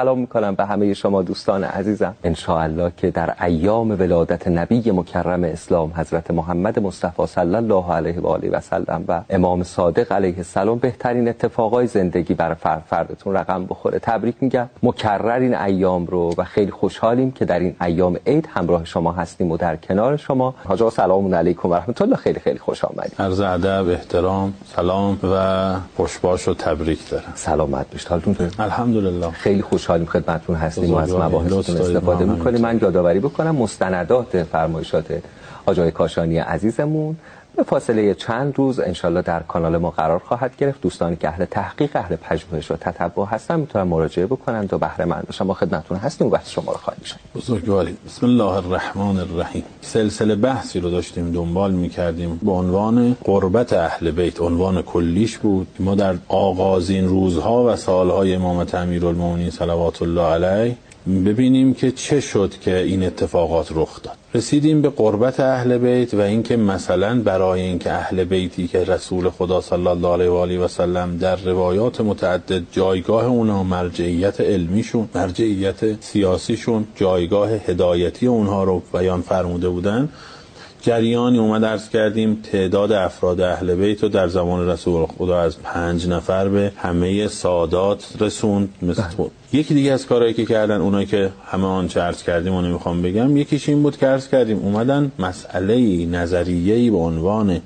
سلام می‌کنم به همه شما دوستان عزیزم. ان که در ایام ولادت نبی مکرم اسلام حضرت محمد مصطفی صلی الله علیه و آله و سلم و امام صادق علیه السلام بهترین اتفاقای زندگی برای فرد فردتون رقم بخوره. تبریک میگم. مکرر این ایام رو و خیلی خوشحالیم که در این ایام عید همراه شما هستیم و در کنار شما. حاج سلام علیکم و رحمت الله خیلی خیلی خوش آمدید. عرض ادب احترام سلام و خوشباش و تبریک دارم. سلامت باشید. حالتون الحمدلله. خیلی خوشحالیم خدمتتون هستیم. و از مباحثتون استفاده می‌کنیم. من یادآوری بکنم مستندات فرمایشات آجای کاشانی عزیزمون به فاصله چند روز انشالله در کانال ما قرار خواهد گرفت. دوستانی که اهل تحقیق اهل پژوهش و تتبع هستن می‌تونن مراجعه بکنن. تا بهره مند باشن ما خدمتتون هستیم. و شما رو خواهیم شد بزرگواری بسم الله الرحمن الرحیم. سلسله بحثی رو داشتیم دنبال می‌کردیم. به عنوان قربت اهل بیت عنوان کلیش بود. ما در آغازین روزها و سالهای امامت امیرالمومنین صلوات الله علیه ببینیم که چه شد که این اتفاقات رخ داد رسیدیم به قربت اهل بیت و اینکه مثلا برای اینکه اهل بیتی که رسول خدا صلی الله علیه و آله و سلم در روایات متعدد جایگاه اونها مرجعیت علمیشون مرجعیت سیاسیشون جایگاه هدایتی اونها رو بیان فرموده بودن جریانی اومد ارز کردیم تعداد افراد اهل بیت رو در زمان رسول خدا از پنج نفر به همه سادات رسوند مثل بله. یکی دیگه از کارهایی که کردن اونایی که همه آن ارز کردیم و نمی‌خوام بگم یکیش این بود که کردیم اومدن مسئله نظریه‌ای به عنوان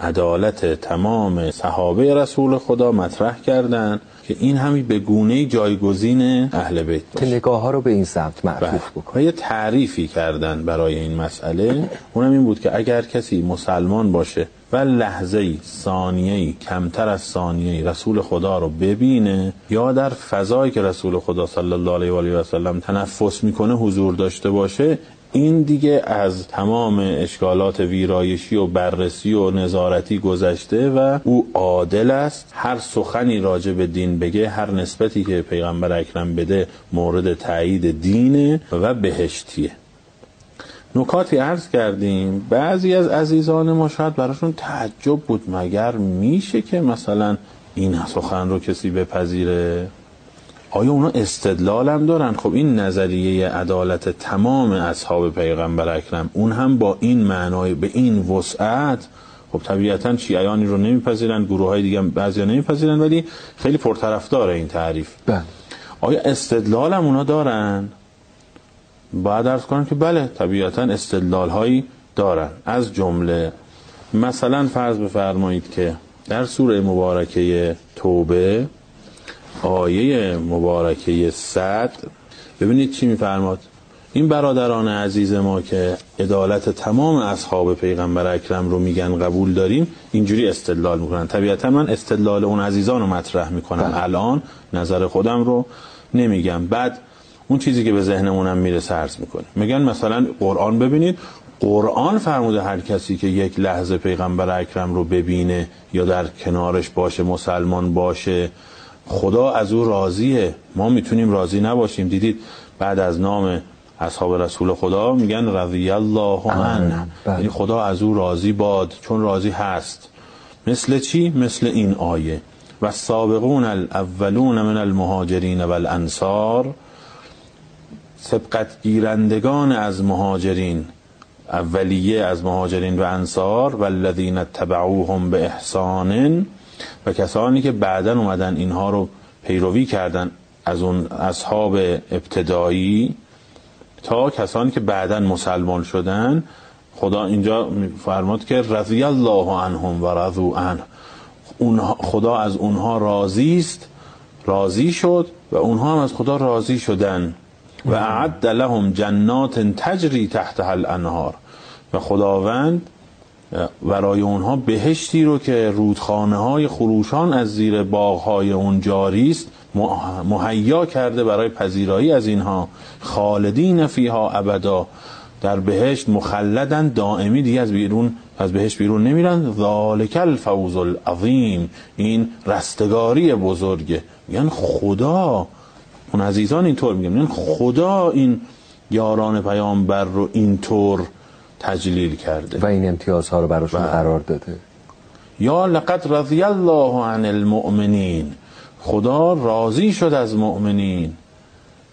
عدالت تمام صحابه رسول خدا مطرح کردن که این همی به گونه جایگزین اهل بیت باشه. که نگاه ها رو به این سمت معروف بله. بکنه. یه تعریفی کردن برای این مسئله. اونم این بود که اگر کسی مسلمان باشه و لحظه ای ثانیه ای کمتر از ثانیه ای رسول خدا رو ببینه یا در فضایی که رسول خدا صلی الله علیه و آله و سلم تنفس می‌کنه حضور داشته باشه این دیگه از تمام اشکالات ویرایشی و بررسی و نظارتی گذشته و او عادل است. هر سخنی راجع به دین بگه هر نسبتی که پیغمبر اکرم بده مورد تایید دینه و بهشتیه. نکاتی عرض کردیم. بعضی از عزیزان ما شاید براشون تعجب بود مگر میشه که مثلا این سخن رو کسی بپذیره؟ آیا اونا استدلال هم دارن؟ خب این نظریه عدالت تمام اصحاب پیغمبر اکرم اون هم با این معنای به این وسعت خب طبیعتا شیعیانی رو نمیپذیرن گروه های دیگه بعضی نمیپذیرن ولی خیلی پرطرفدار این تعریف. بله. آیا استدلال هم اونا دارن؟ باید ارز کنم که بله طبیعتا استدلال هایی دارن. از جمله مثلا فرض بفرمایید که در سوره مبارکه توبه آیه مبارکه صد ببینید چی میفرماد؟ این برادران عزیز ما که عدالت تمام اصحاب پیغمبر اکرم رو میگن قبول داریم اینجوری استدلال می‌کنن. طبیعتا من استدلال اون عزیزان رو مطرح می‌کنم. بله. الان نظر خودم رو نمیگم. بعد اون چیزی که به ذهنمونم میره سرز می‌کنه. میگن مثلا قرآن ببینید قرآن فرموده هر کسی که یک لحظه پیغمبر اکرم رو ببینه یا در کنارش باشه مسلمان باشه خدا از او راضیه. ما می‌تونیم راضی نباشیم. دیدید بعد از نام اصحاب رسول خدا میگن رضی الله عنه. بله. یعنی خدا از او راضی باد چون راضی هست. مثل چی؟ مثل این آیه. و سابقون الاولون من المهاجرین و الانصار سبقت گیرندگان از مهاجرین اولیه از مهاجرین و انصار و الذین تبعوهم به احسان و کسانی که بعدا اومدن اینها رو پیروی کردن از اون اصحاب ابتدایی تا کسانی که بعدا مسلمان شدن. خدا اینجا فرماد که رضی الله عنهم و رضو عنه. خدا از اونها راضی است راضی شد و اونها هم از خدا راضی شدن. و اعد لهم جنات تجری تحت الانهار. و خداوند برای اونها بهشتی رو که رودخانه های خروشان از زیر باغ های اون جاری است مهیا کرده برای پذیرایی از اینها. خالدین فیها ابدا. در بهشت مخلدن دائمی دیگه از بیرون از بهشت بیرون نمیرن. ذالک الفوز العظیم. این رستگاری بزرگه. میگن خدا اون عزیزان اینطور میگن. خدا این یاران پیامبر رو اینطور تجلیل کرده. و این امتیازها رو براشون. قرار داده. یا لقد رضی الله عن المؤمنین. خدا راضی شد از مؤمنین.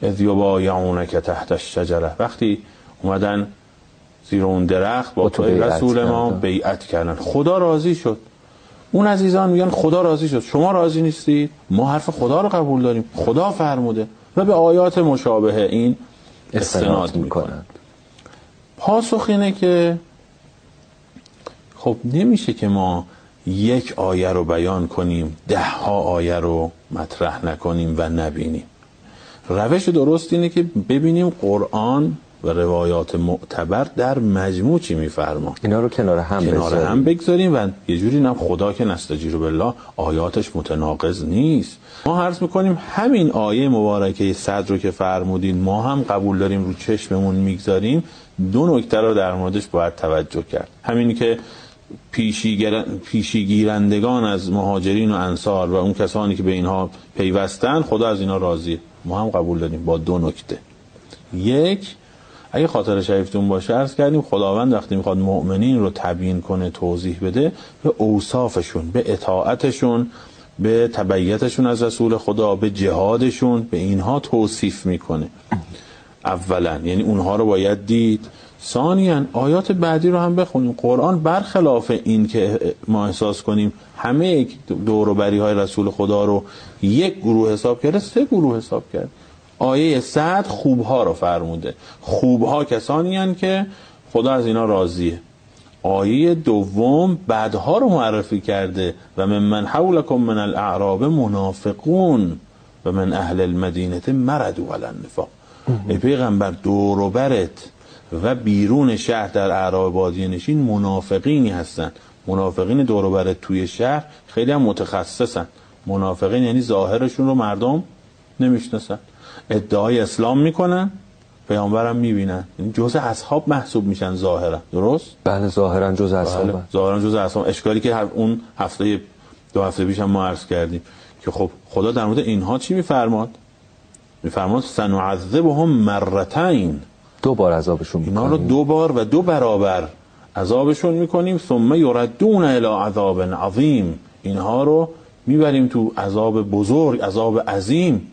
اذ یبایعونک تحت الشجره. وقتی اومدن زیر اون درخت با تو رسول ما. بیعت کردن. خدا راضی شد. اون عزیزان میگن خدا راضی شد. شما راضی نیستید؟ ما حرف خدا رو قبول داریم. خدا فرموده و به آیات مشابه این استناد استناد می‌کنن. می‌کنند پاسخ اینه که خب نمیشه که ما یک آیه رو بیان کنیم ده ها آیه رو مطرح نکنیم و نبینیم. روش درست اینه که ببینیم قرآن و روایات معتبر در مجموع چی میفرما؟ اینا رو کنار هم کنار. هم بگذاریم و یه جوری نه خدا که نستجیرو بالله آیاتش متناقض نیست. ما عرض می‌کنیم همین آیه مبارکه صد رو که فرمودین ما هم قبول داریم رو چشممون می‌گذاریم. دو نکته رو در موردش باید توجه کرد. همین که پیشیگر- پیشیگیرندگان از مهاجرین و انصار و اون کسانی که به اینها پیوستن خدا از اینا راضیه. ما هم قبول داریم با دو نکته. یک اگه خاطر شریفتون باشه عرض کردیم خداوند وقتی می‌خواد مؤمنین رو تبیین کنه توضیح بده به اوصافشون به اطاعتشون به تبعیتشون از رسول خدا به جهادشون به اینها توصیف می‌کنه. اولا یعنی اونها رو باید دید. ثانیا آیات بعدی رو هم بخونیم. قرآن برخلاف این که ما احساس کنیم همه دوروبری های رسول خدا رو یک گروه حساب کرده سه گروه حساب کرد آیه صد خوبها رو فرموده. خوبها کسانی هن که خدا از اینا راضیه. آیه دوم بدها رو معرفی کرده. و من من حولکم من الاعراب منافقون و من اهل المدینه مردوا علی النفاق. ای پیغمبر دور و برت و بیرون شهر در اعراب بادیه نشین منافقینی هستن. منافقین دور و برت توی شهر خیلی هم متخصصن. منافقین یعنی ظاهرشون رو مردم نمی‌شناسن. ادعای اسلام می‌کنن پیامبرم می‌بینن یعنی جزء اصحاب محسوب میشن ظاهرا. درست؟ بله ظاهرا جز بله. اصحاب ظاهرا جزء اصحاب. اشکالی که هر- اون هفته دو هفته پیش هم ما عرض کردیم که خب خدا در مورد اینها چی میفرماد؟ میفرماد سنعذبهم مرتين دو بار عذابشون اینا رو می‌کنیم. دو بار و دو برابر عذابشون می‌کنیم. ثم یردون الى عذاب عظیم. اینها رو می‌بریم تو عذاب بزرگ عذاب عظیم.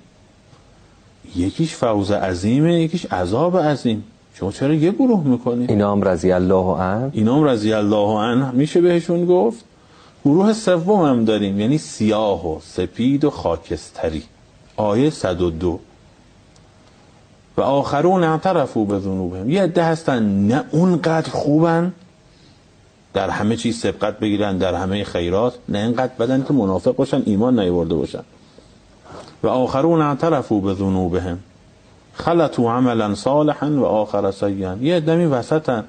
یکیش فوز عظیمه یکیش عذاب عظیم. شما چرا یه گروه می‌کنید اینا هم رضی الله عنه. اینا هم رضی الله عنه. میشه بهشون گفت؟ گروه سوم هم داریم یعنی سیاه و سپید و خاکستری. آیه 102 و آخرون اعترفوا به ذنوبهم. یه عده هستن نه اونقدر خوبن. در همه چیز سبقت بگیرن در همه خیرات. نه اینقدر بدن که منافق باشن ایمان نیورده باشن. و آخرون اعترفوا به ذنوبهم خلطوا عملا صالحا و آخر سیئا. یه عده وسطن.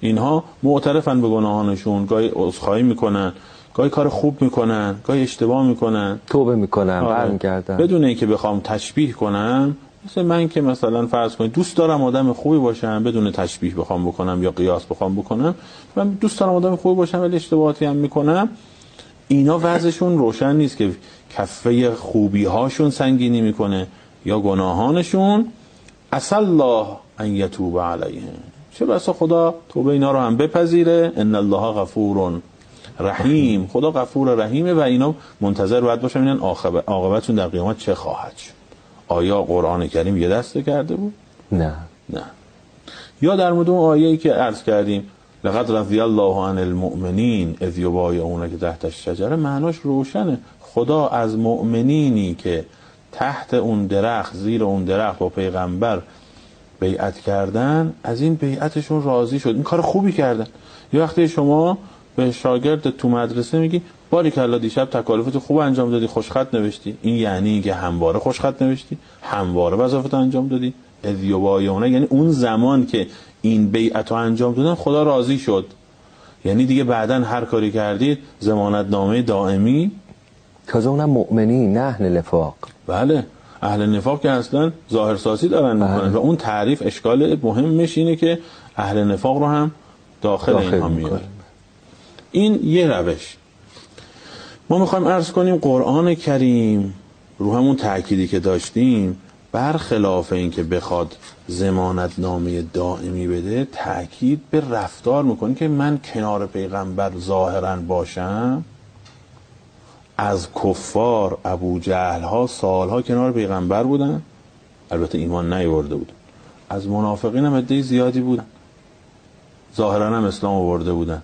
اینها معترفن به گناهانشون. گاهی عذرخواهی می‌کنن گاهی کار خوب می‌کنن گاهی اشتباه می‌کنن. توبه می‌کنن آره. برمیگردن بدون اینکه بخوام تشبیه کنم مثل من که مثلا فرض کنید دوست دارم آدم خوبی باشم بدون تشبیه بخوام بکنم یا قیاس بخوام بکنم من دوست دارم آدم خوبی باشم ولی اشتباهاتی هم می‌کنم. اینا وضعشون روشن نیست که کفه خوبی هاشون سنگینی می‌کنه یا گناهانشون؟ اصل الله ان یتوب علیهم. چه بسا خدا توبه اینا رو هم بپذیره. ان الله غفور رحیم. خدا غفور رحیمه و اینا منتظر باید باشن ببینن عاقبت عاقبتشون در قیامت چه خواهد شد. آیا قرآن کریم یه دسته کرده بود؟ نه. نه. یا در مورد اون آیه‌ای که عرض کردیم لقد رضی الله عن المؤمنین اذ یبایعونک تحت الشجره معناش روشنه. خدا از مؤمنینی که تحت اون درخت زیر اون درخت با پیغمبر بیعت کردن از این بیعتشون راضی شد. این کار خوبی کردن. یه وقتی شما به شاگرد تو مدرسه میگی باری کلا دیشب تکالیفت خوب انجام دادی خوشخط نوشتی. این یعنی که همواره خوشخط نوشتی؟ همواره وظیفت انجام دادی؟ اذ یبایعونه یعنی اون زمان که این بیعت رو انجام دادن خدا راضی شد. یعنی دیگه بعدا هر کاری کردید زمانت نامه دائمی تازه اونم مؤمنی نه اهل نفاق. بله. اهل نفاق که اصلا ظاهرسازی دارن بله. می‌کنن و اون تعریف اشکال مهمش اینه که اهل نفاق رو هم داخل, داخل اینها. میاره این یه روش. ما می‌خوایم عرض کنیم قرآن کریم رو همون تأکیدی که داشتیم برخلاف اینکه بخواد زمانت نامه دائمی بده تأکید به رفتار می‌کنه که من کنار پیغمبر ظاهرا باشم. از کفار ابو جهل ها سالها کنار پیغمبر بودن. البته ایمان نیورده بودن از منافقین هم عده زیادی بودن. ظاهرا هم اسلام آورده بودن.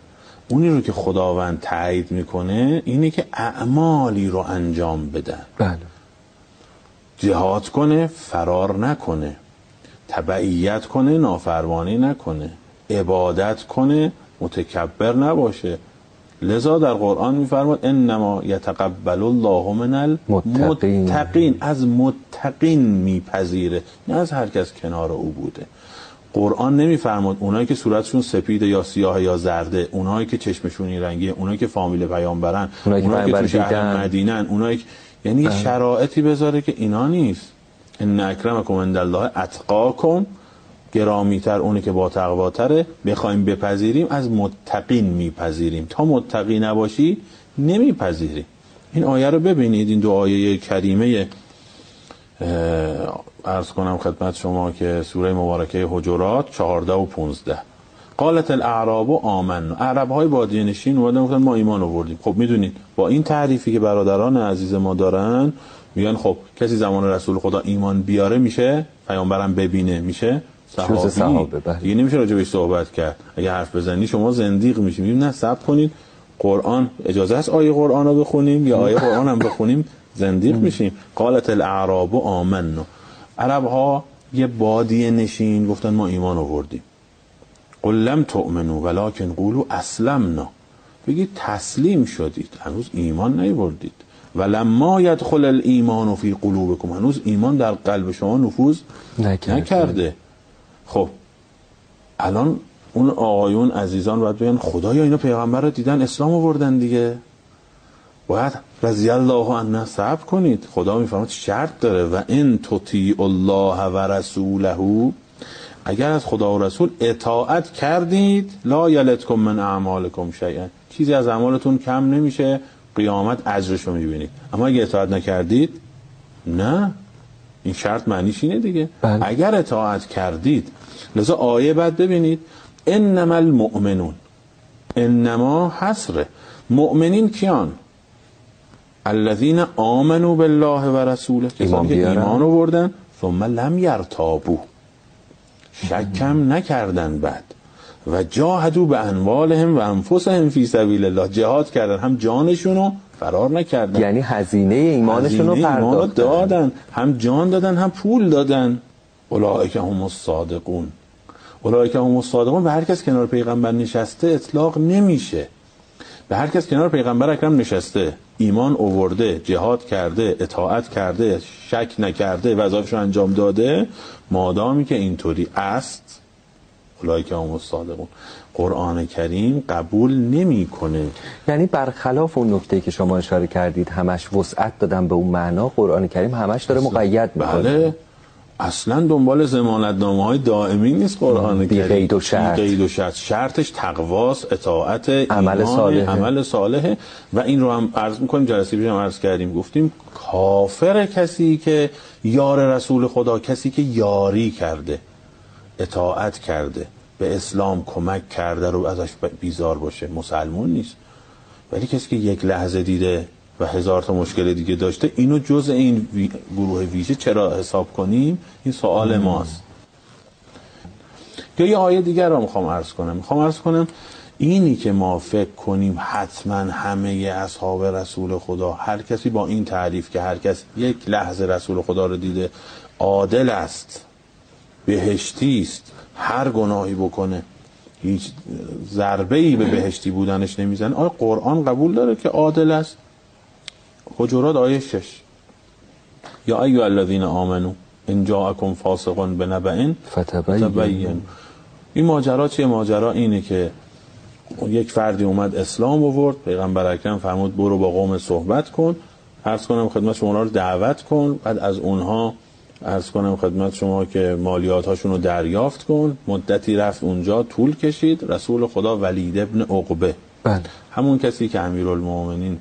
اونی رو که خداوند تایید می‌کنه اینه که اعمالی رو انجام بدن بله. جهاد کنه فرار نکنه. تبعیت کنه نافرمانی نکنه. عبادت کنه متکبر نباشه. لذا در قرآن میفرماد انما یتقبل الله من متقین. المتقین. از متقین میپذیره نه از هر کس کنار او بوده. قرآن نمیفرماد اونایی که صورتشون سپیده یا سیاه یا زرده اونایی که چشمشون رنگیه اونایی که فامیل پیامبرن اونایی که پیامبر تو شهر. مدینن اونایی که یعنی شرایطی بذاره که اینا نیست. ان اکرمکم عند الله اتقاکم. گرامیتر اونی که با تقواتره بخوایم بپذیریم از متقین میپذیریم. تا متقی نباشی نمیپذیریم این آیه رو ببینید این دو آیه کریمه. عرض کنم خدمت شما که سوره مبارکه حجرات 14 و 15 قالت الاعراب آمن عرب های بادیه نشین اومدن گفتن ما ایمان آوردیم. خب می‌دونید با این تعریفی که برادران عزیز ما دارن میگن خب کسی زمان رسول خدا ایمان بیاره میشه پیامبرم ببینه میشه؟ صحابی صحابه،. دیگه نمیشه راجع بهش صحبت کرد. اگه حرف بزنی شما زندیق میشی. میگیم نه صبر کنید قرآن اجازه است آیه قرآن رو بخونیم یا آیه قرآن هم بخونیم؟ زندیق میشیم. قالت الاعراب آمنو. عرب ها یه بادیه نشین گفتن ما ایمان آوردیم. قل لم تؤمنوا ولکن قولوا اسلمنا. بگید تسلیم شدید. هنوز ایمان نیوردید. ولما یدخل الایمان فی قلوبکم. هنوز ایمان در قلب شما نفوذ نکرده. نکرده. خب. الان اون آقایون عزیزان باید بگن خدایا اینا پیغمبر رو دیدن اسلام آوردن دیگه. باید رضی الله عنه صبر کنید. خدا میفرماد شرط داره. و ان تطیع الله و رسوله. اگر از خدا و رسول اطاعت کردید لا یلتکم من اعمالکم شیئا. چیزی از اعمالتون کم نمیشه. قیامت اجرش رو می‌بینید. اما اگر اطاعت نکردید نه. این شرط معنیش اینه دیگه. بله. اگر اطاعت کردید لذا آیه بعد ببینید انما المؤمنون انما حسره مؤمنین کیان؟ الذين آمنوا بالله و رسوله. ایمان کسانی که. ایمان آوردن ثم لم یرتابو شکم نکردن بعد. و جاهدوا به انوالهم و انفسهم فی سبیل الله. جهاد کردن. هم جانشونو فرار نکردن. یعنی هزینه ایمانشون رو پرداختن. دادن. هم جان دادن هم پول دادن. اولئک هم الصادقون. اولئک هم الصادقون. به هر کس کنار پیغمبر نشسته اطلاق نمیشه. به هر کس کنار پیغمبر اکرم نشسته ایمان اوورده جهاد کرده اطاعت کرده شک نکرده وظایفش رو انجام داده مادامی که اینطوری است اولئک هم الصادقون. قرآن کریم قبول نمی‌کنه. یعنی برخلاف اون نکته که شما اشاره کردید همش وسعت دادن به اون معنا قرآن کریم همش داره مقید می‌کنه. بله. اصلا دنبال زمانتنامه های دائمی نیست قرآن بی کریم. قید و شرط. بی قید و شرط. شرطش تقواست اطاعت عمل صالحه. عمل صالحه. و این رو هم عرض می‌کنیم جلسه پیش هم عرض کردیم. گفتیم کافر کسی که یار رسول خدا کسی که یاری کرده اطاعت کرده. به اسلام کمک کرده رو ازش بیزار باشه. مسلمون نیست. ولی کسی که یک لحظه دیده و هزار تا مشکل دیگه داشته اینو جز این وی- گروه ویژه چرا حساب کنیم؟ این سوال ماست. یا یه آیه دیگر رو می‌خوام عرض کنم. می‌خوام عرض کنم اینی که ما فکر کنیم حتما همه اصحاب رسول خدا هر کسی با این تعریف که هر کس یک لحظه رسول خدا رو دیده عادل است بهشتی است. هر گناهی بکنه. هیچ ضربه ای به بهشتی بودنش نمی‌زنه. آیا قرآن قبول داره که عادل است؟ حجرات آیه شش. یا ایو الذین آمنو ان جاءکم فاسق بنبأ فتبین. تبین این ماجرا چیه؟ ماجرا اینه که یک فردی اومد اسلام آورد پیغمبر اکرم فرمود برو با قوم صحبت کن عرض کنم خدمت شما رو دعوت کن بعد از اونها عرض کنم خدمت شما که مالیات هاشون رو دریافت کن. مدتی رفت اونجا طول کشید. رسول خدا ولید ابن عقبه. بله. همون کسی که امیرالمومنین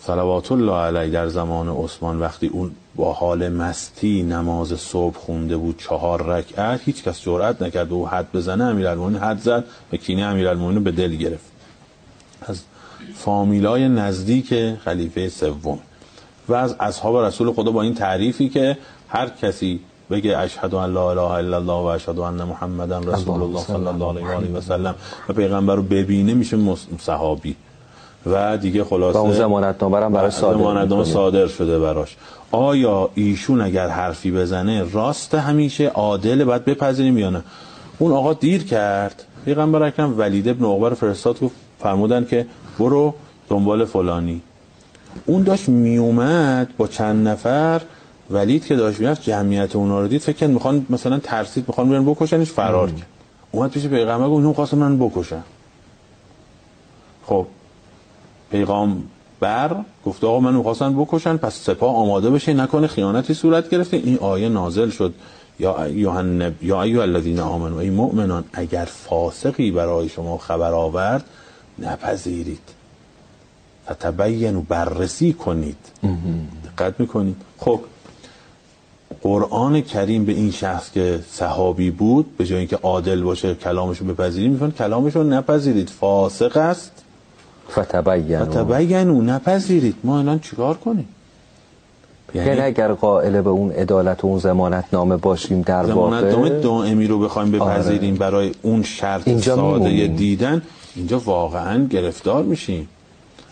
صلوات الله علیه در زمان عثمان وقتی اون با حال مستی نماز صبح خونده بود چهار رکعت هیچ کس جرأت نکرد او حد بزنه امیرالمومنین حد زد و کینه امیرالمومنین به دل گرفت. از فامیلای نزدیک خلیفه سوم. و از اصحاب رسول خدا با این تعریفی که هر کسی بگه اشهد ان لا اله الا الله و اشهد ان محمدا رسول الله صلی الله علیه و آله و سلم و پیغمبر رو ببینه میشه صحابی. و دیگه خلاصه اون زمانت نامه هم برای صادر زمانتنامه می‌کنی. صادر شده براش. آیا ایشون اگر حرفی بزنه راست همیشه عادل باید بپذیریم یا نه؟ اون آقا دیر کرد. پیغمبر اکرم ولید ابن عقبه رو فرستاد گفت فرمودن که برو دنبال فلانی. اون داشت میومد با چند نفر ولید که داشت می‌رفت جمعیت اونا رو دید فکر کرد می‌خوان مثلا ترسید می‌خوان بیان بکشنش فرار کرد. اومد پیش پیغمبر گفت اینو خواستن من بکشن خب پیغام بر گفت آقا من می‌خواستن بکشن پس سپاه آماده بشه نکنه خیانتی صورت گرفته. این آیه نازل شد. یا النب... یا ایها الذین آمنوا ای مؤمنان اگر فاسقی برای شما خبر آورد نپذیرید. فتبینوا بررسی کنید. دقت می‌کنید. خب قرآن کریم به این شخص که صحابی بود به جای اینکه عادل باشه کلامشو بپذیرید میفرن کلامشو نپذیرید. فاسق است. فتبینوا. تبینو نپذیرید. ما الان چیکار کنیم؟ یعنی اگر قائل به اون عدالت و اون زمانت نامه باشیم در زمانت نامه واقع دائمی رو بخوایم بپذیریم برای اون شرط اینجا ساده می‌مونیم. دیدن اینجا واقعا گرفتار میشیم.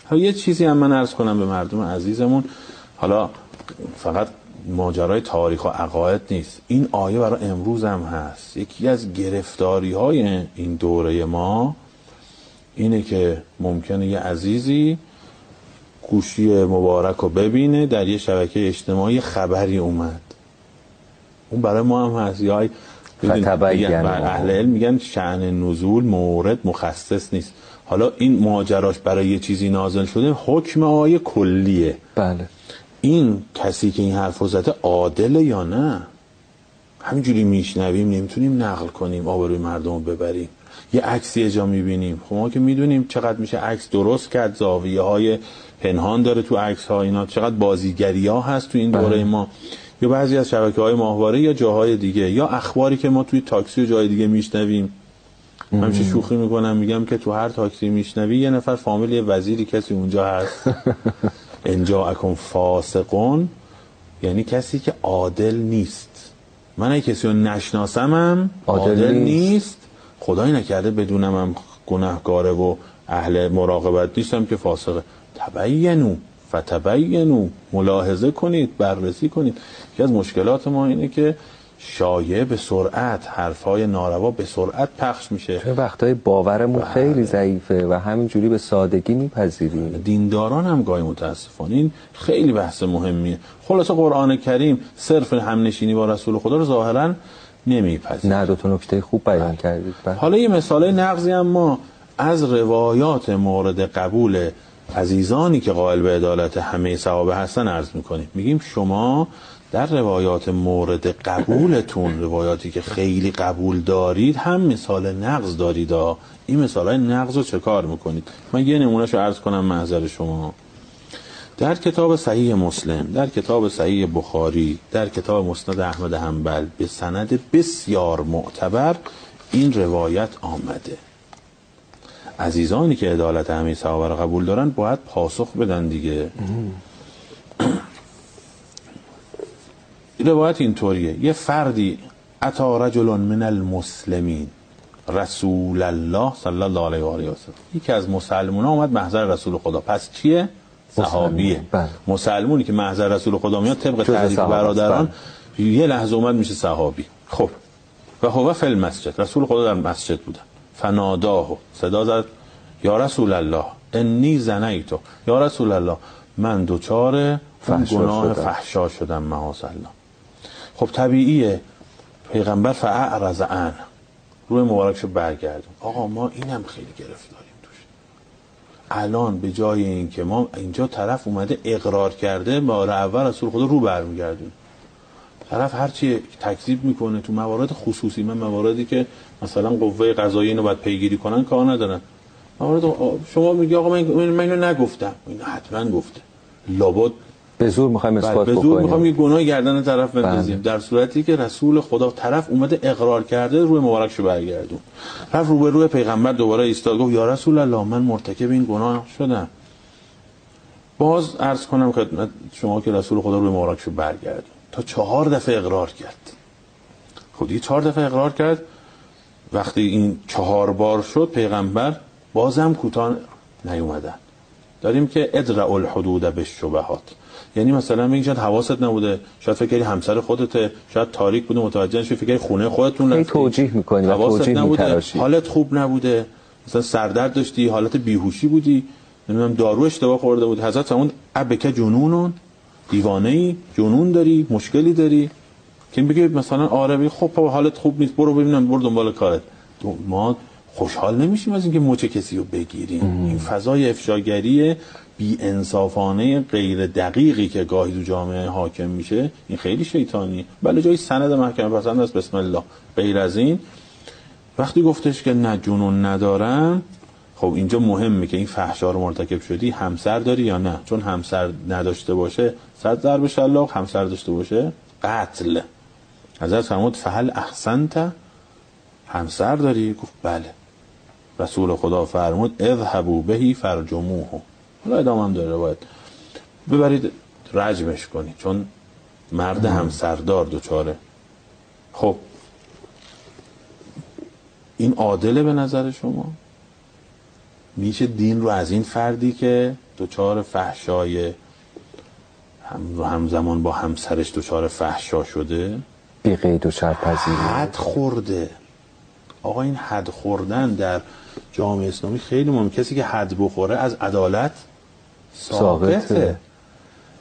حالا یه چیزی هم من عرض کنم به مردم عزیزمون. حالا فقط ماجرای تاریخ و عقاید نیست. این آیه برای امروز هم هست. یکی از گرفتاری های این دوره ما اینه که ممکنه یه عزیزی گوشی مبارک رو ببینه در یه شبکه اجتماعی خبری اومد. اون برای ما هم هست. یا. میگن- بر اهل علم میگن شعن نزول مورد مخصص نیست. حالا این ماجراش برای یه چیزی نازل شده حکم آیه کلیه. بله. این کسی که این حرف رو زده عادله یا نه؟ همینجوری میشنویم نمی‌تونیم نقل کنیم آبروی مردم رو ببریم. یه عکسی جا می‌بینیم. خب ما که می‌دونیم چقدر میشه عکس درست کرد زاویه های پنهان داره تو عکس ها اینا چقدر بازیگری ها هست تو این دوره ما. یا بعضی از شبکه های ماهواره یا جاهای دیگه یا اخباری که ما توی تاکسی و جای دیگه میشنویم. همیشه شوخی می‌کنم میگم که تو هر تاکسی میشنوی یه نفر فامیل یه وزیری کسی اونجا هست. انجا اکن فاسقون یعنی کسی که عادل نیست من اگه کسی رو نشناسمم عادل عادل, نیست. نیست. خدایی نکرده بدونم هم گناهگاره و اهل مراقبت نیستم که فاسقه تبینو فتبینو ملاحظه کنید بررسی کنید یکی از مشکلات ما اینه که شایع به سرعت حرفای ناروا به سرعت پخش میشه. چون وقتای باورمون بله. خیلی ضعیفه و همینجوری به سادگی میپذیریم. دینداران هم گاهی متاسفانه. این خیلی بحث مهمیه. خلاصه قرآن کریم صرف همنشینی با رسول خدا رو ظاهرا نمیپذیره. نه دو تا نکته خوب بیان کردید. بله. حالا یه مثال نقضی هم ما از روایات مورد قبول عزیزانی که قائل به عدالت همه صحابه هستن عرض می‌کنیم. میگیم شما در روایات مورد قبولتون روایاتی که خیلی قبول دارید هم مثال نقض دارید. ها. این مثال های نقض رو چه کار می‌کنید؟ من یه نمونهش عرض کنم محضر شما. در کتاب صحیح مسلم در کتاب صحیح بخاری در کتاب مسند احمد حنبل به سند بسیار معتبر این روایت آمده. عزیزانی که عدالت همه صحابه رو قبول دارن باید پاسخ بدن دیگه. روایت اینطوریه. یه فردی اتا رجل من المسلمین. رسول الله صلی الله علیه و آله. و سلم یکی از مسلمان اومد محضر رسول خدا. پس چیه؟ صحابیه. بله. مسلمونی که محضر رسول خدا میاد طبق تعریف برادران یه لحظه اومد میشه صحابی. خب. و هو فی المسجد. رسول خدا در مسجد بودن فناداه. صدا زد. یا رسول الله انی زنیتو یا رسول الله من دوچار اون فحشا گناه شدم. فحشا شدم معاذ الله خب طبیعیه. پیغمبر فاعرض عن روی مبارکشو برگردون آقا ما اینم خیلی گرفتاریم توش. الان به جای اینکه ما اینجا طرف اومده اقرار کرده بار اول رسول خدا رو برمیگردون طرف هرچی تکذیب می‌کنه تو موارد خصوصی من مواردی که مثلا قوه قضایی اینو باید پیگیری کنن کار ندارن. موارد شما میگی آقا من اینو نگفتم. اینو حتما گفته. لابد به زور می‌خوایم بعد اثبات به زور بکنیم. می‌خوام یه گناه گردن طرف بندازیم در صورتی که رسول خدا طرف اومده اقرار کرده روی مبارکشو برگردون. رفت رو به روی پیغمبر دوباره ایستاد گفت یا رسول الله من مرتکب این گناه شدم. باز عرض کنم خدمت شما که رسول خدا روی مبارکشو برگردون. تا چهار دفعه اقرار کرد. خب دیگه چهار دفعه اقرار کرد. وقتی این چهار بار شد پیغمبر بازم کوتاه نیومدن. داریم که ادرع الحدود به شبهات یعنی مثلا میگن شاید حواست نبوده شاید فکر کردی همسر خودته شاید تاریک بوده متوجه نشی فکر خونه خودتون رفتی توجیه می‌کنی و حواست توجیه نبوده. می‌تراشی. حالت خوب نبوده. مثلا سردرد داشتی حالت بیهوشی بودی. نمی‌دونم دارو اشتباه خورده بود. حضرت فرمود ابک جنونون؟ دیوانه ای جنون داری؟ مشکلی داری؟ که بگه مثلا آره خب حالت خوب نیست. برو ببینم برو دنبال کارت. ما خوشحال نمیشیم از اینکه مچ کسی رو بگیریم. این فضای افشاگری بی انصافانه غیر دقیقی که گاهی تو جامعه حاکم میشه این خیلی شیطانی بله جای سند محکمه پسند است. بسم الله. غیر از این وقتی گفتش که نه جنون ندارم خب اینجا مهمه که این فحشا رو مرتکب شدی همسر داری یا نه؟ چون همسر نداشته باشه صد ضرب شلاق همسر داشته باشه قتل. حضرت فرمود فهل احسنت؟ همسر داری؟ گفت بله. رسول خدا فرمود اذهبوا بهی فرجموه. حالا ادامه هم داره روایت ببرید رجمش کنی چون مرد همسردار دوچاره. خب این عادله به نظر شما؟ میشه دین رو از این فردی که دچار فحشای هم همزمان با همسرش دچار فحشا شده؟ بی قید و شرط پذیری حد خورده. آقا این حد خوردن در جامعه اسلامی خیلی مهم. کسی که حد بخوره از عدالت ساقطه.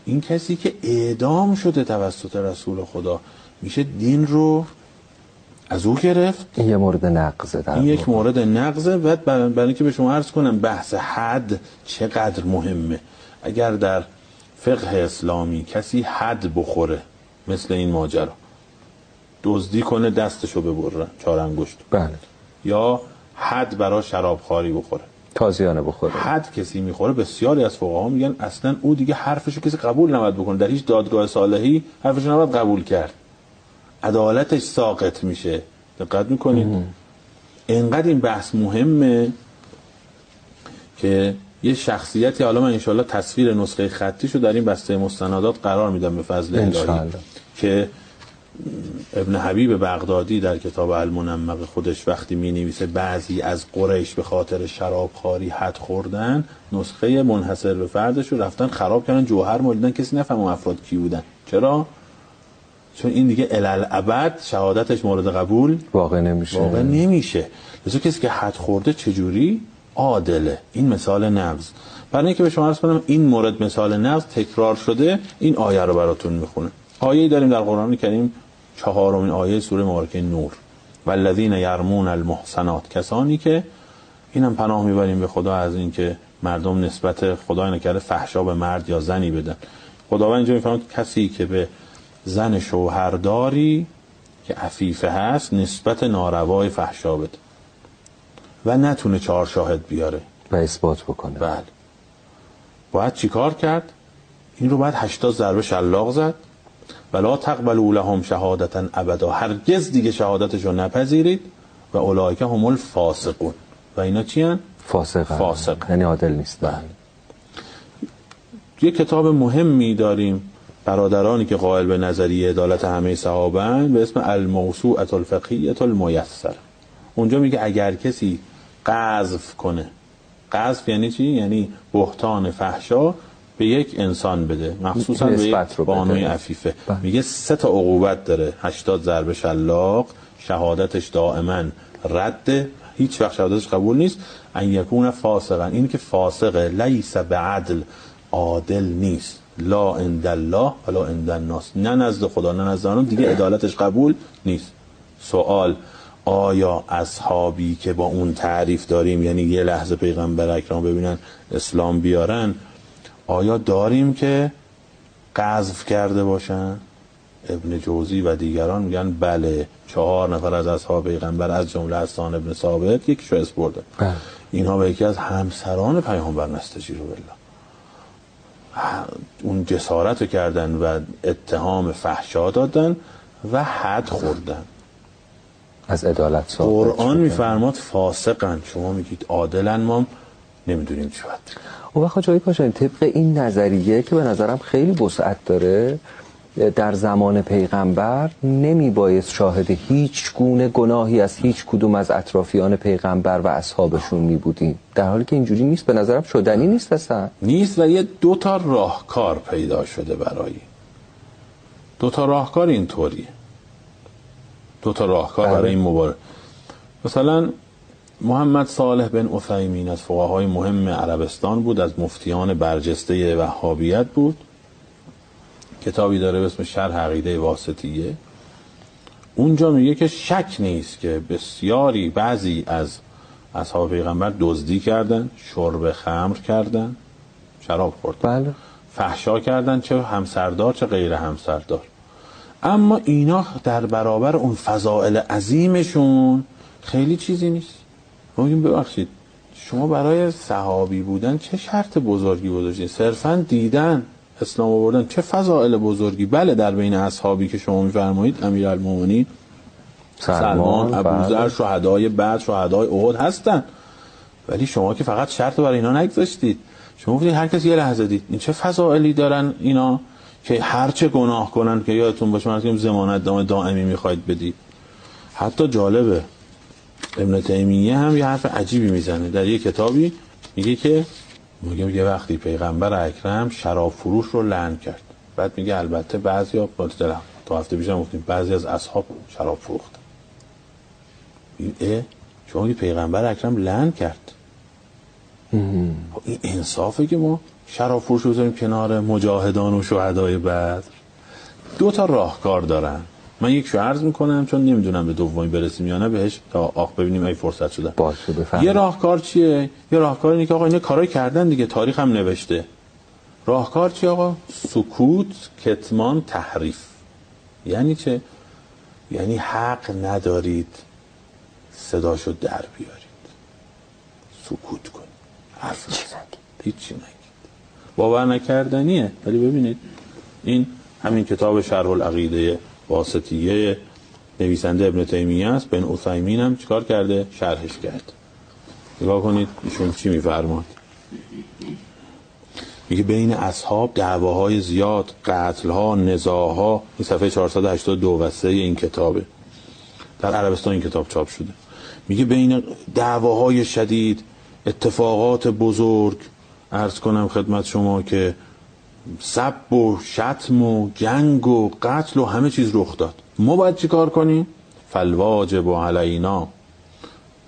این کسی که اعدام شده توسط رسول خدا میشه دین رو از او گرفت؟ این یه مورد نقضه در این یک. مورد نقضه. و برای برای اینکه به شما عرض کنم بحث حد چقدر مهمه؟ اگر در فقه اسلامی کسی حد بخوره مثل این ماجرا دزدی کنه دستشو ببره چهار انگشت. بله. یا حد برای شرابخواری بخوره. تازیانه بخوره. حد کسی می‌خوره بسیاری از فقها میگن اصلا او دیگه حرفشو کسی قبول نباید بکنه. در هیچ دادگاه صالحی حرفشو نباید قبول کرد. عدالتش ساقط میشه. دقت می‌کنید. انقدر این بحث مهمه که یه شخصیتی حالا من انشالله تصویر نسخه خطیشو در این بسته مستندات قرار میدم به فضل الهی. که ابن حبیب بغدادی در کتاب المنمق خودش وقتی می نویسه بعضی از قریش به خاطر شرابخواری حد خوردن نسخه منحصر به فردش رو رفتن خراب کردن جوهر مالیدن کسی نفهم اون افراد کی بودن. چرا؟ چون این دیگه الالعبد شهادتش مورد قبول واقع نمیشه. واقع نمیشه. لذا کسی که حد خورده چجوری؟ عادله. این مثال نقض برای اینکه به شما عرض کنم این مورد مثال نقض تکرار شده این آیه رو براتون می‌خونه آیه داریم در قرآن کریم چهارمین آیه سوره مبارکه نور. والذین یرمون المحسنات. کسانی که اینم پناه می‌بریم به خدا از اینکه مردم نسبت خدای نکرده فحشا به مرد یا زنی بدن. خداوند اینجا میفرماد کسی که به زن شوهرداری که عفیفه هست نسبت ناروای فحشا بده. و نتونه چهار شاهد بیاره. و اثبات بکنه. بله. باید چیکار کرد؟ این رو باید 80 ضربه شلاق زد. ولا تقبلوا لهم شهادتا ابدا. هرگز دیگه شهادتش رو نپذیرید و اولئک هم الفاسقون. و اینا چی؟ فاسق فاسق. یعنی عادل نیست. بله. یه کتاب مهمی داریم. برادرانی که قائل به نظریه عدالت همه صحابه به اسم الموسوعه الفقهیه المیسر اونجا میگه اگر کسی قذف کنه. قذف یعنی چی؟ یعنی بهتان فحشا به یک انسان بده مخصوصا به یک. بانوی عفیفه. بله. میگه سه تا عقوبت داره. 80 ضربه شلاق شهادتش دائما رد. هیچ وقت شهادتش قبول نیست. ان یکون فاسقا. این که فاسقه لیس به عدل عادل نیست. لا عند الله ولا عند الناس. نه نزد خدا نه نزد آنان. دیگه عدالتش قبول نیست. سوال آیا اصحابی که با اون تعریف داریم یعنی یه لحظه پیغمبر اکرام ببینن اسلام بیارن آیا داریم که قذف کرده باشن؟ ابن جوزی و دیگران میگن بله چهار نفر از اصحاب پیغمبر از جمله حسان ابن ثابت یکیشو اسپرده بله. اینها به یکی از همسران پیامبر نستجیر بالله. اون جسارت رو کردن و اتهام فحشا دادن و حد خوردن. از عدالت قرآن. میفرماد فاسقن. شما میگید عادلن ما؟ نمی‌دونیم چی باید اون وقت جایی کاشانی طبق این نظریه که به نظرم خیلی وسعت داره در زمان پیغمبر نمی بایست شاهد هیچ گونه گناهی از هیچ کدوم از اطرافیان پیغمبر و اصحابشون می بودیم در حالی که اینجوری نیست به نظرم شدنی نیست اصلا. نیست و یه دو تا راهکار پیدا شده برای. دو تا راهکار اینطوریه. دو تا راهکار بله. برای این مبارزه. مثلا محمد صالح بن عثیمین از فقهای مهم عربستان بود از مفتیان برجسته وهابیت بود. کتابی داره به اسم شرح عقیده واسطیه. اونجا میگه که شک نیست که بسیاری بعضی از اصحاب پیغمبر دزدی کردن شرب خمر کردن شراب خوردن. بله. فحشا کردن چه همسردار چه غیر همسردار. اما اینا در برابر اون فضائل عظیمشون خیلی چیزی نیست. ما میگیم ببخشید شما برای صحابی بودن چه شرط بزرگی گذاشتید صرفا دیدن اسلام آوردن چه فضائل بزرگی؟ بله در بین اصحابی که شما میفرمایید امیرالمومنین سلمان ابوذر بله. شهدای بعد شهدای احد هستن. ولی شما که فقط شرط برای اینا نگذاشتید. شما گفتید هر کسی یه لحظه دید. این چه فضائلی دارن اینا که هر چه گناه کنن که یادتون باشه من از زمانت نامه دائمی می‌خواید بدید. حتی جالبه ابن تیمیه هم یه حرف عجیبی می‌زنه. در یه کتابی میگه که میگه یه وقتی پیغمبر اکرم شراب فروش رو لعن کرد. بعد میگه البته بعضیا با دلم. تا هفته پیشم گفتیم بعضی از اصحاب شراب فروختن این اه؟ شما که پیغمبر اکرم لعن کرد. این انصافه که ما شراب فروش رو بذاریم کنار مجاهدان و شهدای بعد. دو تا راهکار دارن. من یک شو عرض می‌کنم چون نمی‌دونم به دومی برسیم یا نه بهش تا آخ ببینیم ای فرصت شده. باشه. یه راهکار چیه؟ یه راهکار اینه که آقا اینا کارای کردن دیگه تاریخ هم نوشته. راهکار چیه آقا؟ سکوت کتمان تحریف. یعنی چه؟ یعنی حق ندارید صداشو در بیارید. سکوت کنید حرف نزنید هیچی نگید. باور نکردنیه ولی ببینید. این همین کتاب شرح العقیده واسطیه نویسنده ابن تیمیه است. بن عثیمین هم چیکار کرده؟ شرحش کرد. نگاه کنید ایشون چی میفرماد. میگه بین اصحاب دعواهای زیاد قتلها نزاعها این صفحه 482 و 3 این کتابه. در عربستان این کتاب چاپ شده. میگه بین دعواهای شدید اتفاقات بزرگ عرض کنم خدمت شما که سب و شتم و جنگ و قتل و همه چیز رخ داد. ما باید چی کار کنیم؟ فالواجب علینا.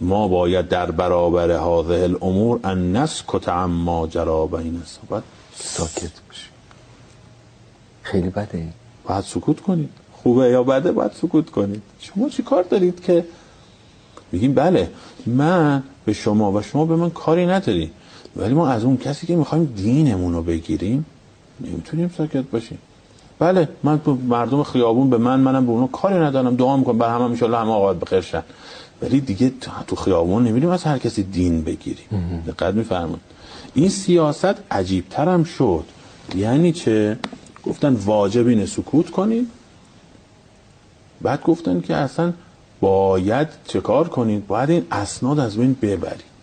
ما باید در برابر هذه الامور ان نسکت عما جرا بین. باید ساکت باشی خیلی بده این. باید سکوت کنید خوبه یا بده باید سکوت کنید شما چی کار دارید که میگیم بله من به شما و شما به من کاری نداری ولی ما از اون کسی که می‌خوایم دینمون رو بگیریم نمی‌تونیم ساکت باشیم. بله من تو مردم خیابون به من منم به اونا کاری ندارم. دعا می‌کنم. بر همه ان همه آقایت بخیر ولی دیگه تو- خیابون نمیریم از هر کسی دین بگیریم. دقت میفرمایید. این سیاست عجیب ترم شد. یعنی چه؟ گفتن واجب اینه سکوت کنید. بعد گفتن که اصلا باید چه کار کنید؟ باید این اسناد از بین ببرید.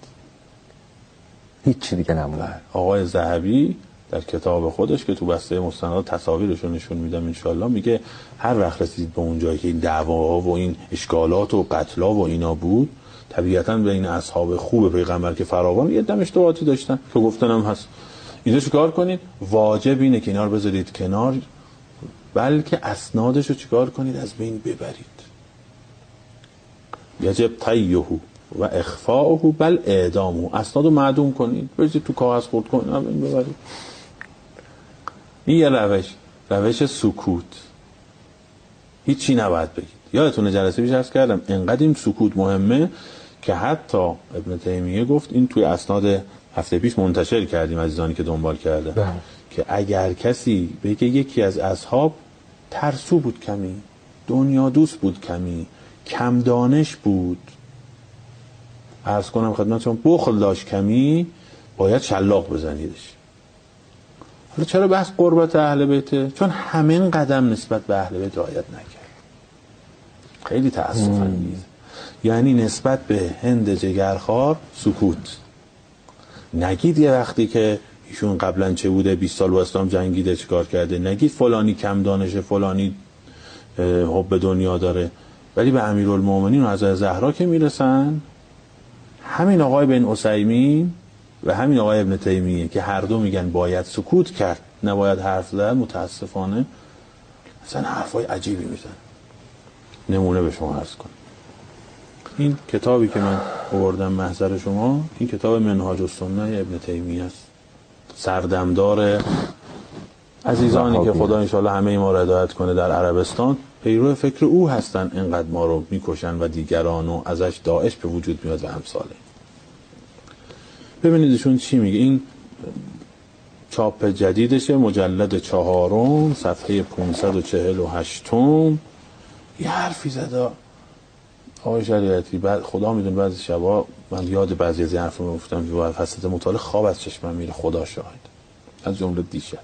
هیچی دیگه نمونه آقای زهبی در کتاب خودش که تو بسته مستندات تصاویرش رو نشون میدم انشالله میگه هر وقت رسید به اون جایی که این دعواها و این اشکالات و قتلا و اینا بود طبیعتا بین اصحاب خوب پیغمبر که فراوان یه دم اشتباهاتی داشتن که گفتن هم هست. اینجا چیکار کنید؟ واجب اینه که اینا رو بذارید کنار بلکه اسنادش رو چیکار کنید؟ از بین ببرید. یجب طیه و اخفاؤه بل اعدامه. اسناد رو معدوم کنید. بریزید تو کاغذ خورد کنید. ببرید. این یه روش روش سکوت. هیچی نباید بگید. یادتونه جلسه پیش کردم انقدر این سکوت مهمه که حتی ابن تیمیه گفت این توی اسناد هفته پیش منتشر کردیم عزیزانی که دنبال کرده. بله. که اگر کسی بگه یکی از اصحاب ترسو بود کمی دنیا دوست بود کمی کم دانش بود. عرض کنم خدمتتون بخل داشت کمی باید شلاق بزنیدش. چرا بحث قربت اهل بیته؟ چون همین قدم نسبت به اهل بیت رعایت نکرد. خیلی تاسف انگیز یعنی نسبت به هند جگرخوار سکوت. نگید یه وقتی که ایشون قبلا چه بوده؟ 20 سال با اسلام جنگیده چیکار کرده؟ نگید فلانی کم دانشه فلانی حب دنیا داره. ولی به امیرالمومنین و از زهرا که می‌رسن همین آقای بن اسیمین و همین آقای ابن تیمیه که هر دو میگن باید سکوت کرد نباید حرف زد متاسفانه اصلا حرفای عجیبی میزن نمونه به شما عرض کنم. این کتابی که من آوردم محضر شما این کتاب منهاج السنه ابن تیمیه است. سردمدار عزیزانی که خدا انشاءالله همه ما را هدایت کنه در عربستان پیرو فکر او هستن اینقدر ما رو می‌کشن و دیگران و ازش داعش به وجود میاد و همساله. ببینید ایشون چی میگه. این چاپ جدیدشه مجلد چهارم صفحه 548 یه حرفی زده آقای شریعتی بعد خدا می‌دونه بعضی شبا من یاد بعضی از این حرف رو گفتم که باید حسرت مطالعه خواب از چشمم میره. خدا شاهد. از جمله دیشب.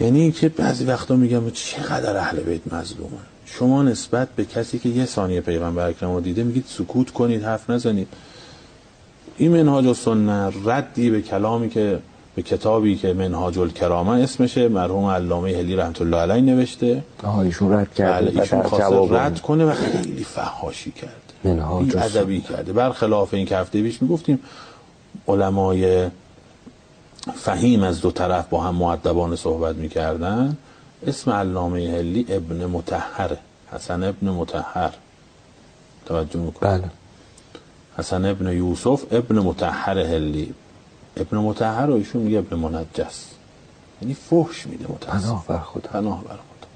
یعنی که بعضی وقتا میگم چقدر اهل بیت مظلومن. شما نسبت به کسی که یه ثانیه پیغمبر اکرم رو دیده میگید سکوت کنید حرف نزنید. این منهاج السنه ردی به کلامی که به کتابی که منهاج الکرامه اسمشه مرحوم علامه هلی رحمت الله علیه نوشته. ایشون رد کرده بله ایشون خواسته رد کنه و خیلی فحاشی کرده. منهاج ادبی کرده. برخلاف این که هفته پیش می‌گفتیم علمای فهیم از دو طرف با هم معدبان صحبت می‌کردن اسم علامه هلی ابن متحر حسن ابن متحر توجه می‌کنه بله. حسن ابن یوسف ابن متحر هلی. ابن متحر رو ایشون میگه ابن منجس. یعنی فحش میده متاسف پناه بر خدا. پناه بر خدا.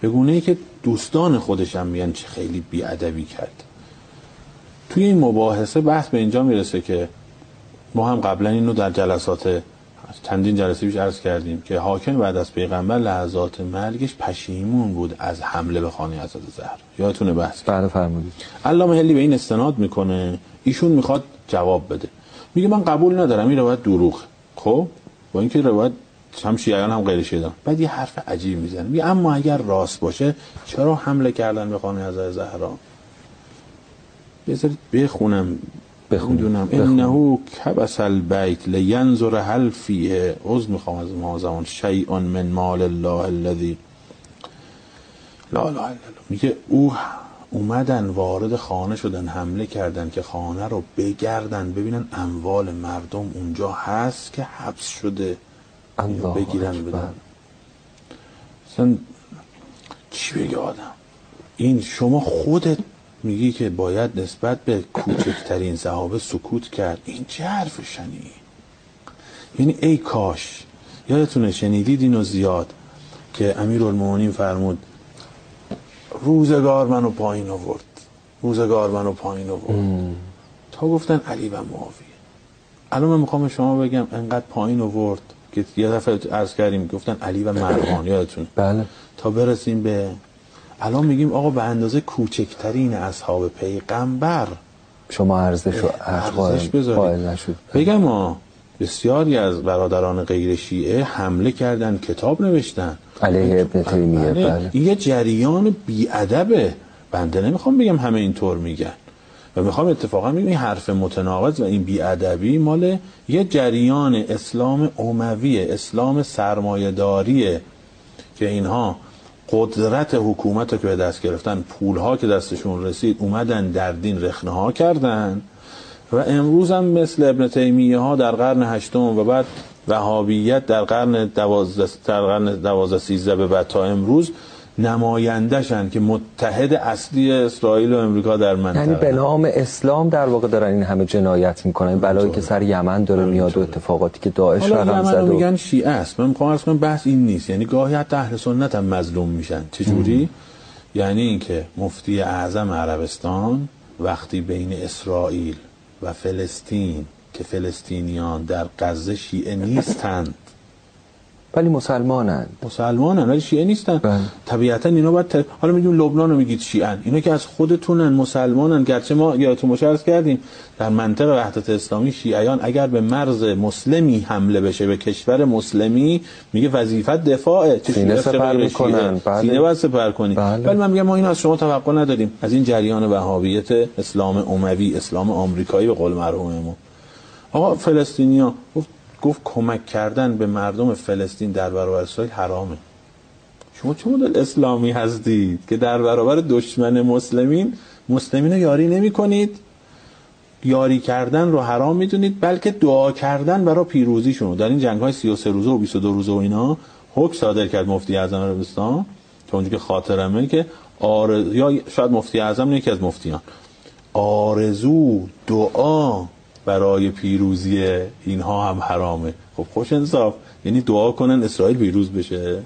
به گونه ای که دوستان خودش هم میگن چه خیلی بیادبی کرد. توی این مباحثه بحث به اینجا می‌رسه که ما هم قبلا اینو در جلسات چندین جلسه بیش عرض کردیم که حاکم بعد از پیغمبر لحظات مرگش پشیمون بود از حمله به خانه حضرت زهر. یادتونه بحث؟ بله فرمودید. علامه هلی به این استناد می‌کنه. ایشون می‌خواد جواب بده. میگه من قبول ندارم این روایت دروغ خب؟ با اینکه روایت هم شیعیان هم غیر شیعیان بعد یه حرف عجیب می‌زنه. میگه اما اگر راست باشه چرا حمله کردن به خانه حضرت زهرا؟ بذارید بخونم بخونم انه کبس البیت لینظر هل فیه. عذر می‌خوام از ما زمان. شیء من مال الله الذی لا لا لا میگه او اومدن وارد خانه شدن حمله کردن که خانه رو بگردن. ببینن اموال مردم اونجا هست که حبس شده. الله بگیرن. بدن. مثلا چی بگه آدم؟ این شما خودت میگی که باید نسبت به کوچکترین صحابه سکوت کرد. این چه حرف شنی یعنی ای کاش یادتونه شنیدید اینو زیاد که امیر المومنین فرمود روزگار منو پایین آورد روزگار منو پایین آورد. تا گفتن علی و معاویه. الان من می‌خوام شما بگم انقدر پایین آورد که یه دفعه عرض کردیم گفتن علی و مروان یادتون بله. تا برسیم به الان میگیم آقا به اندازه کوچکترین اصحاب پیغمبر. شما ارزش رو. قائل نشد. بگم ما بسیاری از برادران غیر شیعه حمله کردن کتاب نوشتن. علیه ابن تیمیه بله. این یه جریان بیادبه. بنده نمی‌خوام بگم همه اینطور میگن. و می‌خوام اتفاقا بگم این حرف متناقض و این بیادبی مال یه جریان اسلام اموی اسلام سرمایه‌داریه که اینها قدرت حکومت که به دست گرفتن پولها که دستشون رسید اومدن در دین رخنه ها کردن. و امروز هم مثل ابن تیمیه ها در قرن هشتم و بعد وهابیت در قرن دوازده در قرن دوازده سیزده به بعد تا امروز نمایندشن که متحد اصلی اسرائیل و امریکا در منطقه. یعنی به نام اسلام در واقع دارن این همه جنایت می‌کنن. این بلایی که سر یمن داره میاد و اتفاقاتی که داعش حالا رقم یمن و میگن شیعه است. من می‌خوام عرض کنم بحث این نیست. یعنی گاهی حتی اهل سنت هم مظلوم میشن. چجوری یعنی اینکه مفتی اعظم عربستان وقتی بین اسرائیل و فلسطین که فلسطینیان در غزه شیعه نیستند ولی مسلمانند مسلمانن ولی شیعه نیستن بله. طبیعتا اینا باید ت... حالا میگیم لبنان رو میگید شیعن اینا که از خودتونن مسلمانن گرچه ما یادتون باشه عرض کردیم در منطقه وحدت اسلامی شیعیان اگر به مرز مسلمی حمله بشه به کشور مسلمی میگه وظیفت دفاعه چه سینه شیعه سپر می‌کنن. شیعه. بله. سینه باید سپر کنی بله. ولی من میگم ما این از شما توقع نداریم از این جریان وهابیت اسلام اموی اسلام آمریکایی به قول مرحوممون آقا فلسطینیا گفت گفت کمک کردن به مردم فلسطین در برابر اسرائیل حرامه. شما چه مدل اسلامی هستید که در برابر دشمن مسلمین مسلمین رو یاری نمی کنید؟ یاری کردن رو حرام می‌دونید بلکه دعا کردن برای پیروزیشون در این جنگ های 33 روزه و 22 روزه و اینا حکم صادر کرد مفتی اعظم عربستان. که اونجا که خاطرمه که آرز... یا شاید مفتی اعظم یکی از مفتیان. آرزو دعا برای پیروزی اینها هم حرامه. خب خوش انصاف. یعنی دعا کنن اسرائیل پیروز بشه.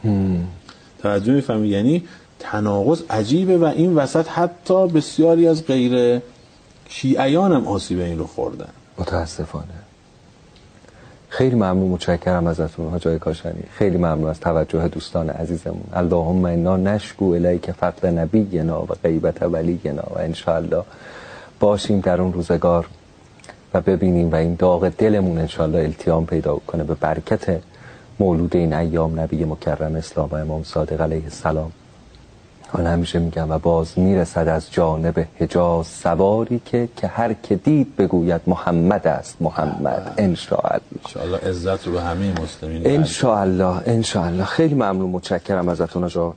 توجه می‌فهمی؟ یعنی تناقض عجیبه و این وسط حتی بسیاری از غیر شیعیان هم آسیب این رو خوردن. متاسفانه. خیلی ممنون متشکرم ازتون حاجای کاشانی. خیلی ممنون از توجه دوستان عزیزمون. اللهم انا نشکو الیک فقد نبینا و غیبت ولینا و انشاءالله. باشیم در اون روزگار. و ببینیم و این داغ دلمون انشاءالله التیام پیدا کنه به برکت مولود این ایام نبی مکرم اسلام و امام صادق علیه السلام. من همیشه میگم و باز می‌رسد از جانب حجاز سواری که که هر که دید بگوید محمد است. محمد. انشاءالله. انشاءالله عزت رو به همه مسلمین انشاءالله. انشاءالله. خیلی ممنون متشکرم ازتون آجا